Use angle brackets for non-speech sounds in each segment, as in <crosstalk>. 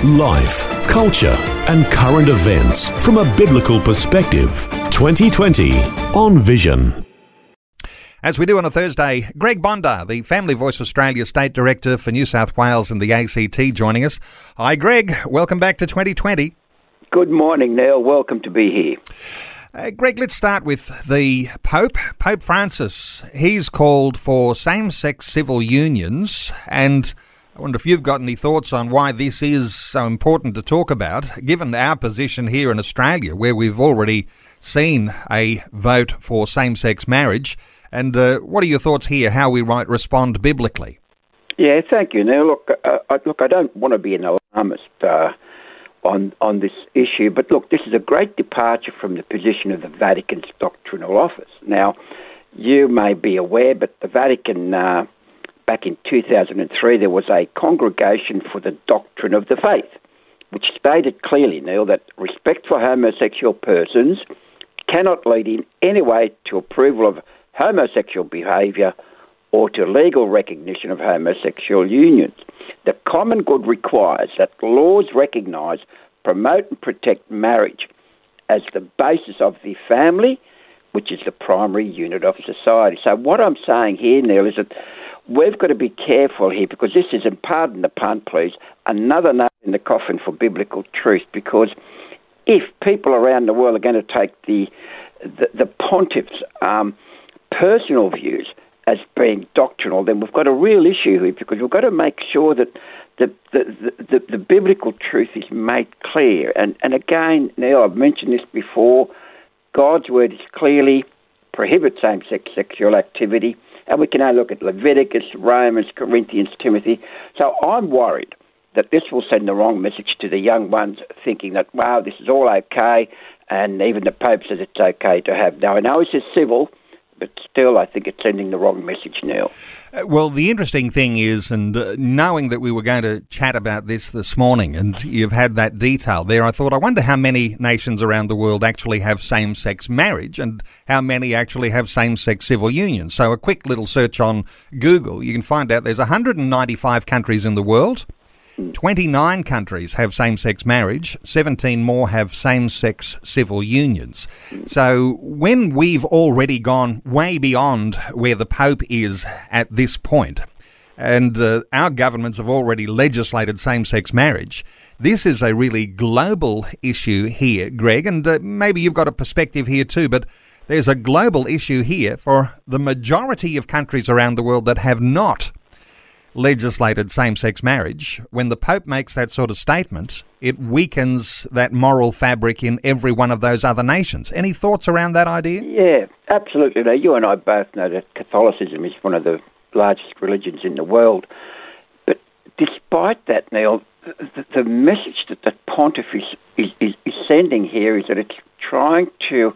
Life, culture, and current events from a biblical perspective. 2020 on Vision. As we do on a Thursday, Greg Bondar, the Family Voice Australia State Director for New South Wales and the ACT, joining us. Hi, Greg. Welcome back to 2020. Good morning, Neil. Welcome to be here. Uh, Greg, let's start with the Pope, Pope Francis. He's called for same sex civil unions and I wonder if you've got any thoughts on why this is so important to talk about, given our position here in Australia, where we've already seen a vote for same sex marriage. And uh, what are your thoughts here, how we might respond biblically? Yeah, thank you. Now, look, uh, I, look, I don't want to be an alarmist uh, on on this issue, but look, this is a great departure from the position of the Vatican's doctrinal office. Now, you may be aware, but the Vatican uh, back in 2003, there was a congregation for the doctrine of the faith, which stated clearly, Neil, that respect for homosexual persons cannot lead in any way to approval of homosexual behaviour or to legal recognition of homosexual unions. The common good requires that laws recognise, promote, and protect marriage as the basis of the family, which is the primary unit of society. So, what I'm saying here, Neil, is that we've got to be careful here because this is, and pardon the pun, please, another nail in the coffin for biblical truth. Because if people around the world are going to take the the, the pontiff's um, personal views as being doctrinal, then we've got a real issue here because we've got to make sure that the the, the, the biblical truth is made clear. And and again, Neil, I've mentioned this before. God's word is clearly prohibits same-sex sexual activity and we can only look at Leviticus, Romans, Corinthians, Timothy. So I'm worried that this will send the wrong message to the young ones, thinking that, wow, this is all okay, and even the Pope says it's okay to have. Now, I know it's just civil, but still, I think it's sending the wrong message now. Uh, well, the interesting thing is, and uh, knowing that we were going to chat about this this morning, and you've had that detail there, I thought, I wonder how many nations around the world actually have same sex marriage and how many actually have same sex civil unions. So, a quick little search on Google, you can find out there's 195 countries in the world. 29 countries have same sex marriage, 17 more have same sex civil unions. So when we've already gone way beyond where the Pope is at this point, and uh, our governments have already legislated same sex marriage. This is a really global issue here, Greg, and uh, maybe you've got a perspective here too, but there's a global issue here for the majority of countries around the world that have not legislated same sex marriage, when the Pope makes that sort of statement, it weakens that moral fabric in every one of those other nations. Any thoughts around that idea? Yeah, absolutely. Now, you and I both know that Catholicism is one of the largest religions in the world. But despite that, Neil, the, the message that the pontiff is, is, is, sending here is that it's trying to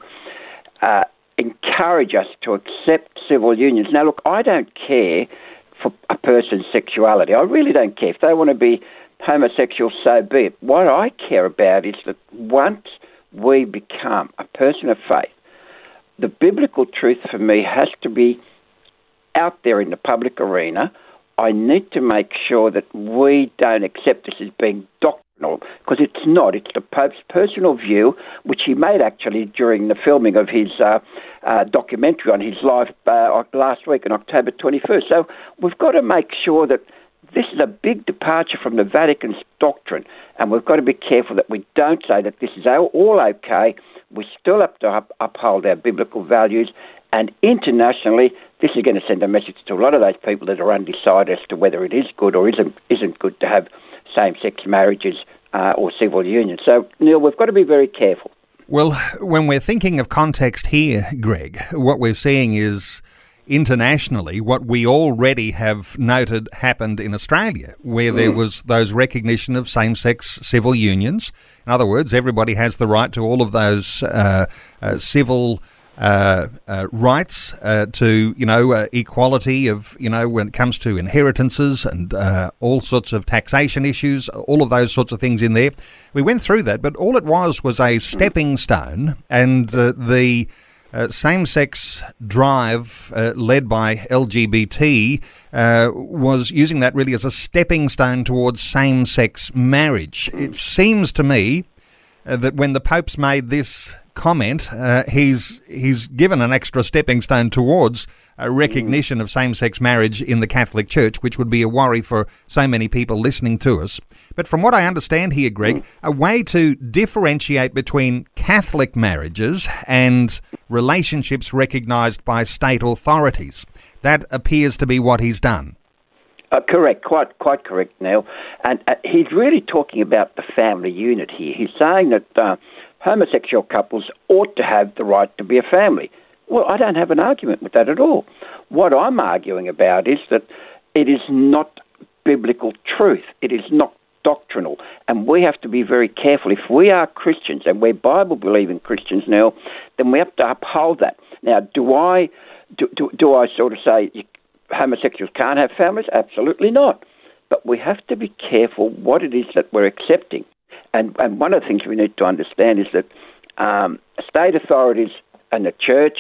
uh, encourage us to accept civil unions. Now, look, I don't care for a person's sexuality. I really don't care. If they want to be homosexual, so be it. What I care about is that once we become a person of faith, the biblical truth for me has to be out there in the public arena. I need to make sure that we don't accept this as being doctrine because it's not. It's the Pope's personal view, which he made actually during the filming of his uh, uh, documentary on his life uh, last week on October 21st. So we've got to make sure that this is a big departure from the Vatican's doctrine, and we've got to be careful that we don't say that this is all okay. We still have to up- uphold our biblical values, and internationally, this is going to send a message to a lot of those people that are undecided as to whether it is good or isn't isn't good to have same-sex marriages uh, or civil unions. So, Neil, we've got to be very careful. Well, when we're thinking of context here, Greg, what we're seeing is internationally what we already have noted happened in Australia, where there was those recognition of same-sex civil unions. In other words, everybody has the right to all of those uh, uh, civil. Uh, uh, rights uh, to you know uh, equality of you know when it comes to inheritances and uh, all sorts of taxation issues, all of those sorts of things in there. We went through that, but all it was was a stepping stone, and uh, the uh, same sex drive led by LGBT was using that really as a stepping stone towards same sex marriage. It seems to me that when the Pope's made this comment, uh, he's he's given an extra stepping stone towards a recognition of same-sex marriage in the Catholic Church, which would be a worry for so many people listening to us. But from what I understand here, Greg, a way to differentiate between Catholic marriages and relationships recognised by state authorities. That appears to be what he's done. Uh, correct, quite quite correct, Neil. And uh, he's really talking about the family unit here. He's saying that uh, homosexual couples ought to have the right to be a family. Well, I don't have an argument with that at all. What I'm arguing about is that it is not biblical truth. It is not doctrinal. And we have to be very careful. If we are Christians and we're Bible believing Christians now, then we have to uphold that. Now, do I do, do, do I sort of say homosexuals can't have families? Absolutely not. But we have to be careful what it is that we're accepting. And, and one of the things we need to understand is that um, state authorities and the church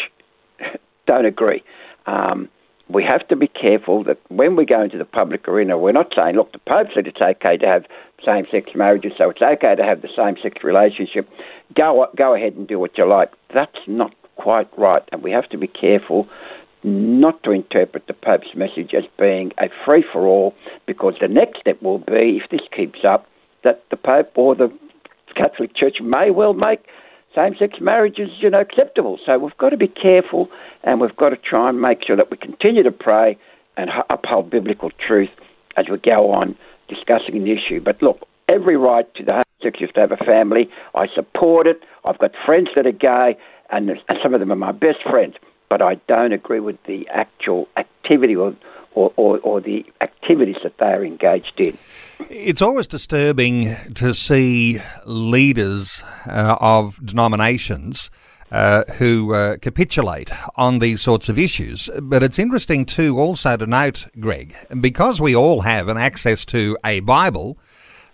<laughs> don't agree. Um, we have to be careful that when we go into the public arena, we're not saying, look, the Pope said it's okay to have same sex marriages, so it's okay to have the same sex relationship. Go, go ahead and do what you like. That's not quite right, and we have to be careful not to interpret the Pope's message as being a free for all, because the next step will be, if this keeps up, that the Pope or the Catholic Church may well make same-sex marriage is, you know, acceptable. So we've got to be careful, and we've got to try and make sure that we continue to pray and uphold biblical truth as we go on discussing the issue. But look, every right to the homosexuals to have a family. I support it. I've got friends that are gay, and, and some of them are my best friends. But I don't agree with the actual activity or or, or, or, the activities that they are engaged in. It's always disturbing to see leaders uh, of denominations. Uh, who uh, capitulate on these sorts of issues. But it's interesting too, also to note, Greg, because we all have an access to a Bible,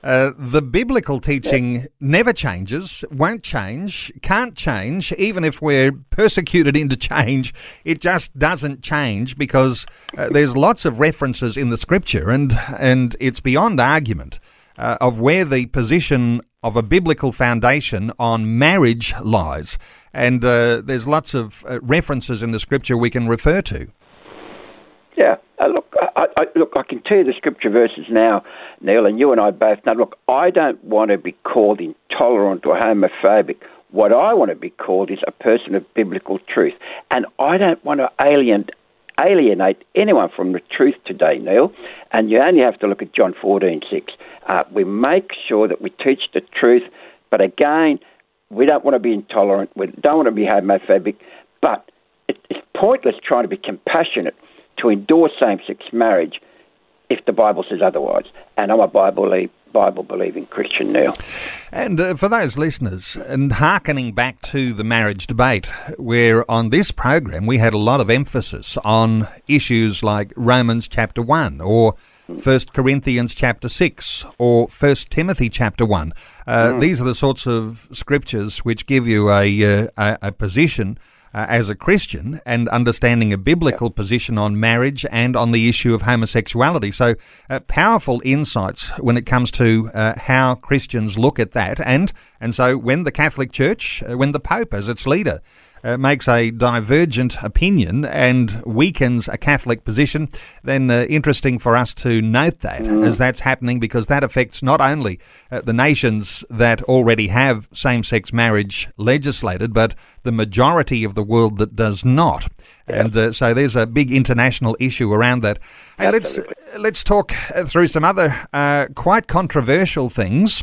uh, the biblical teaching never changes, won't change, can't change, even if we're persecuted into change. It just doesn't change because uh, there's lots of references in the scripture, and and it's beyond argument uh, of where the position of a biblical foundation on marriage lies. And uh, there's lots of uh, references in the scripture we can refer to. Yeah, look, I, I, look, I can tell you the scripture verses now, Neil, and you and I both know. Look, I don't want to be called intolerant or homophobic. What I want to be called is a person of biblical truth, and I don't want to alienate alienate anyone from the truth today, Neil. And you only have to look at John 14:6. Uh, we make sure that we teach the truth, but again, we don't want to be intolerant. We don't want to be homophobic, but it, it's pointless trying to be compassionate to endorse same sex marriage if the Bible says otherwise. And I'm a Bible Bible believing Christian now. And uh, for those listeners, and hearkening back to the marriage debate, where on this program we had a lot of emphasis on issues like Romans chapter 1 or 1 Corinthians chapter 6 or 1 Timothy chapter 1. Uh, mm. These are the sorts of scriptures which give you a, uh, a, a position uh, as a Christian and understanding a biblical yeah. position on marriage and on the issue of homosexuality. So, uh, powerful insights when it comes to uh, how Christians look at that. And, and so, when the Catholic Church, uh, when the Pope as its leader, uh, makes a divergent opinion and weakens a Catholic position, then uh, interesting for us to note that mm. as that's happening because that affects not only uh, the nations that already have same sex marriage legislated, but the majority of the world that does not. And uh, so there's a big international issue around that. Hey, let's let's talk uh, through some other uh, quite controversial things.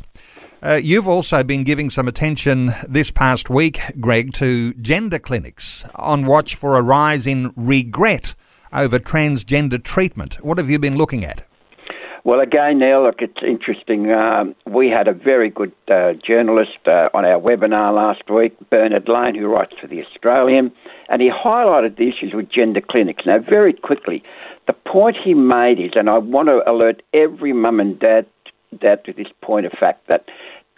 Uh, you've also been giving some attention this past week, Greg, to gender clinics on watch for a rise in regret over transgender treatment. What have you been looking at? Well, again, now, look, it's interesting. Um, we had a very good uh, journalist uh, on our webinar last week, Bernard Lane, who writes for The Australian, and he highlighted the issues with gender clinics. Now, very quickly, the point he made is, and I want to alert every mum and dad, dad to this point of fact, that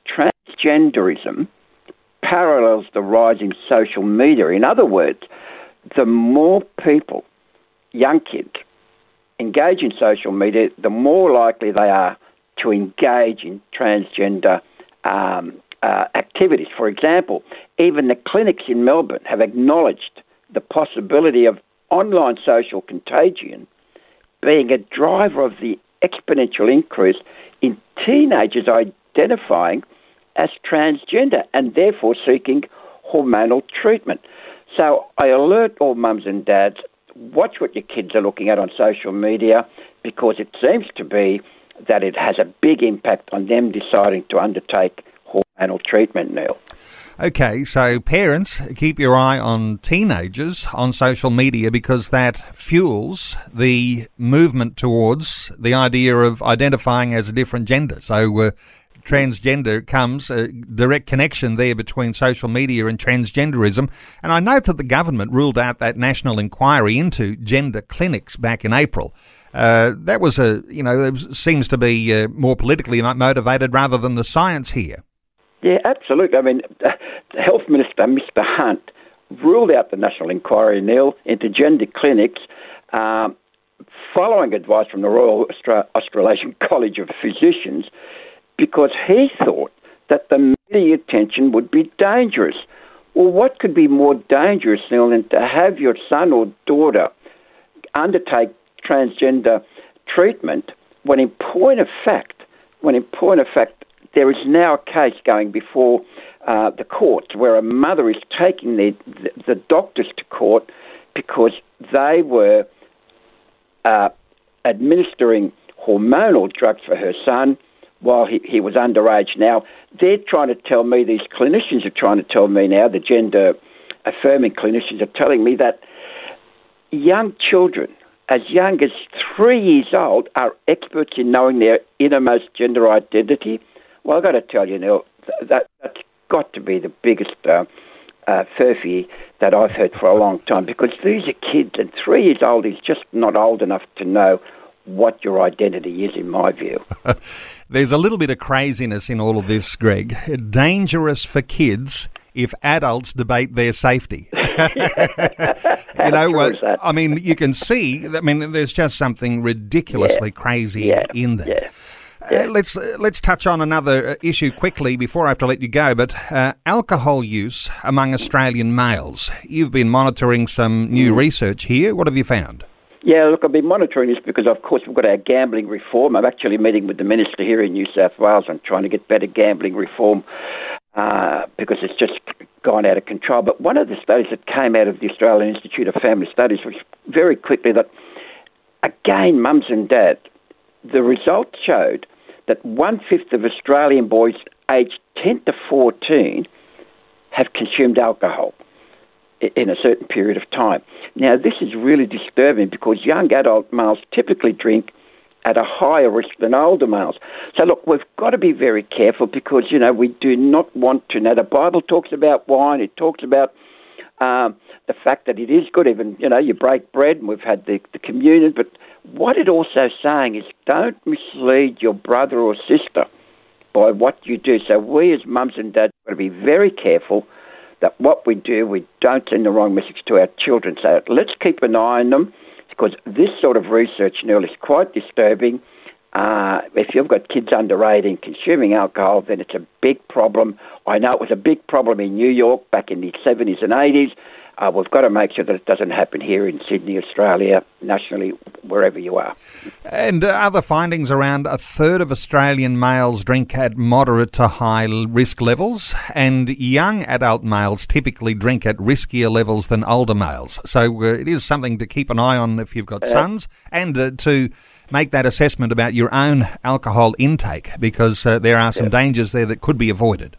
transgenderism parallels the rise in social media. In other words, the more people, young kids, engage in social media, the more likely they are to engage in transgender um, uh, activities. For example, even the clinics in Melbourne have acknowledged the possibility of online social contagion being a driver of the exponential increase in teenagers identifying as transgender and therefore seeking hormonal treatment. So I alert all mums and dads watch what your kids are looking at on social media because it seems to be that it has a big impact on them deciding to undertake treatment, Neil. Okay, so parents, keep your eye on teenagers on social media because that fuels the movement towards the idea of identifying as a different gender. So uh, transgender comes, a direct connection there between social media and transgenderism. And I note that the government ruled out that national inquiry into gender clinics back in April. Uh, that was a, you know, it seems to be uh, more politically motivated rather than the science here. Yeah, absolutely. I mean, the <laughs> Health Minister, Mr. Hunt, ruled out the national inquiry, Neil, into gender clinics. Um, following advice from the Royal Australasian <laughs> College of Physicians, because he thought that the media attention would be dangerous. Well, what could be more dangerous, Neil, than to have your son or daughter undertake transgender treatment when, in point of fact, when in point of fact, there is now a case going before uh, the courts where a mother is taking the, the, doctors to court because they were uh, administering hormonal drugs for her son while he, he was underage. Now, they're trying to tell me, these clinicians are trying to tell me now, the gender affirming clinicians are telling me that young children, as young as three years old, are experts in knowing their innermost gender identity. Well, I've got to tell you, Neil, that, that's got to be the biggest uh, uh, furphy that I've heard for a long time because these are kids, and three years old is just not old enough to know what your identity is, in my view. <laughs> There's a little bit of craziness in all of this, Greg. Dangerous for kids if adults debate their safety. <laughs> you know, uh, I mean, you can see. I mean, there's just something ridiculously yeah. crazy yeah. in that. Yeah. Uh, let's uh, let's touch on another uh, issue quickly before I have to let you go. But uh, alcohol use among Australian males. You've been monitoring some new research here. What have you found? Yeah, look, I've been monitoring this because, of course, we've got our gambling reform. I'm actually meeting with the minister here in New South Wales on trying to get better gambling reform uh, because it's just gone out of control. But one of the studies that came out of the Australian Institute of Family Studies was very quickly that, again, mums and dads, the results showed that one fifth of Australian boys aged 10 to 14 have consumed alcohol in a certain period of time. Now, this is really disturbing because young adult males typically drink at a higher risk than older males. So, look, we've got to be very careful because, you know, we do not want to. Now, the Bible talks about wine, it talks about um, the fact that it is good, even, you know, you break bread, and we've had the, the communion, but what it also saying is don't mislead your brother or sister by what you do. So, we as mums and dads got to be very careful that what we do, we don't send the wrong message to our children. So let's keep an eye on them because this sort of research, Neil, is quite disturbing. Uh, if you've got kids under 18 consuming alcohol, then it's a big problem. I know it was a big problem in New York back in the 70s and 80s. Uh, we've got to make sure that it doesn't happen here in Sydney, Australia, nationally, wherever you are. And uh, other findings around a third of Australian males drink at moderate to high risk levels, and young adult males typically drink at riskier levels than older males. So uh, it is something to keep an eye on if you've got sons, and uh, to make that assessment about your own alcohol intake because uh, there are some yeah. dangers there that could be avoided.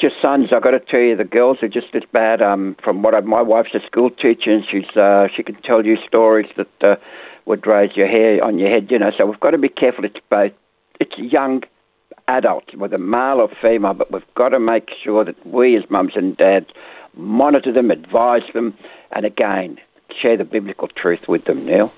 Just sons, I've got to tell you, the girls are just as bad. Um, from what I, my wife's a school teacher, and she's uh, she can tell you stories that uh, would raise your hair on your head. You know, so we've got to be careful. It's both. It's young adults, whether male or female, but we've got to make sure that we, as mums and dads, monitor them, advise them, and again, share the biblical truth with them, Neil.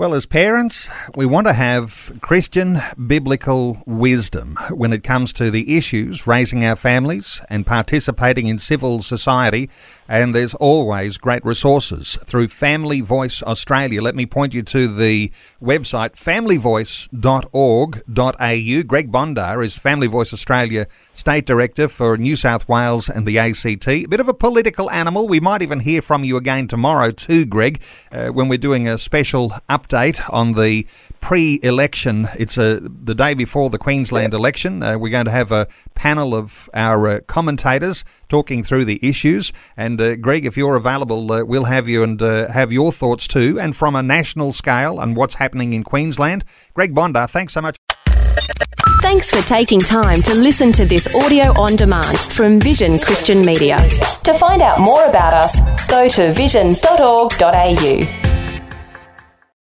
Well, as parents, we want to have Christian biblical wisdom when it comes to the issues raising our families and participating in civil society. And there's always great resources through Family Voice Australia. Let me point you to the website familyvoice.org.au. Greg Bondar is Family Voice Australia State Director for New South Wales and the ACT. A bit of a political animal. We might even hear from you again tomorrow, too, Greg, uh, when we're doing a special update on the pre-election. It's uh, the day before the Queensland election. Uh, we're going to have a panel of our uh, commentators talking through the issues. And uh, Greg, if you're available, uh, we'll have you and uh, have your thoughts too. And from a national scale and what's happening in Queensland, Greg Bondar, thanks so much. Thanks for taking time to listen to this audio on demand from Vision Christian Media. To find out more about us, go to vision.org.au.